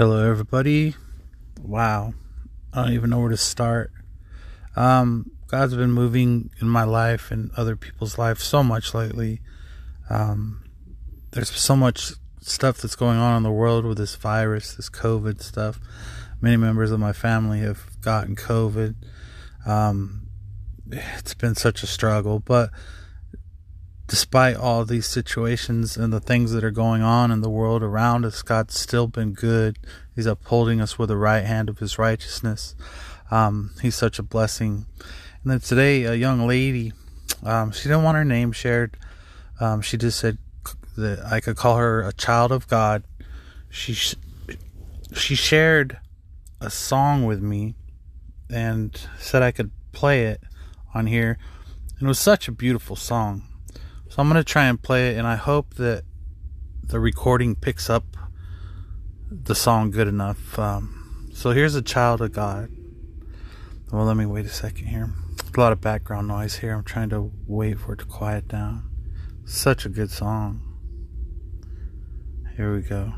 Hello, everybody. Wow. I don't even know where to start. Um, God's been moving in my life and other people's lives so much lately. Um, there's so much stuff that's going on in the world with this virus, this COVID stuff. Many members of my family have gotten COVID. Um, it's been such a struggle, but despite all these situations and the things that are going on in the world around us, God's still been good. He's upholding us with the right hand of His righteousness. Um, he's such a blessing. And then today, a young lady, um, she didn't want her name shared. Um, she just said that I could call her a child of God. She she shared a song with me and said I could play it on here. And it was such a beautiful song. So I'm going to try and play it, and I hope that the recording picks up the song good enough. Um, so here's a child of God. Well, let me wait a second here. A lot of background noise here. I'm trying to wait for it to quiet down. Such a good song. Here we go.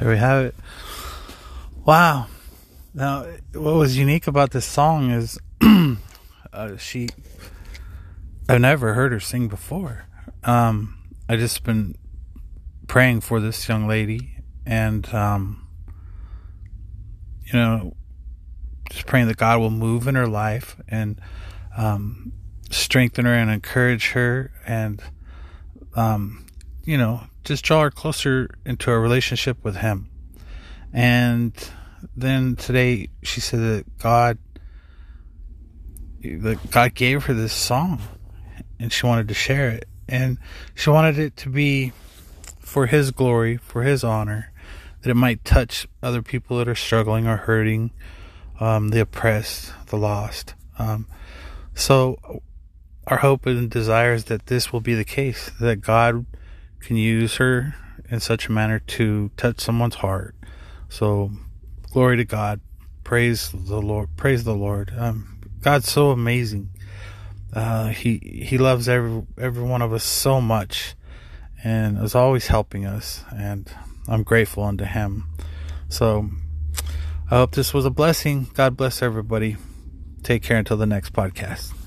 There we have it. Wow. Now, what was unique about this song is uh, she. I've never heard her sing before. Um, I just been praying for this young lady, and um, you know, just praying that God will move in her life and um, strengthen her and encourage her, and um, you know, just draw her closer into a relationship with Him. And then today she said that God, that God gave her this song, and she wanted to share it, and she wanted it to be for His glory, for His honor, that it might touch other people that are struggling or hurting, um, the oppressed, the lost. Um, so our hope and desire is that this will be the case, that God can use her in such a manner to touch someone's heart. So, glory to God. Praise the Lord. Praise the Lord. Um, God's so amazing. Uh, he he loves every every one of us so much, and is always helping us. And I'm grateful unto Him. So, I hope this was a blessing. God bless everybody. Take care until the next podcast.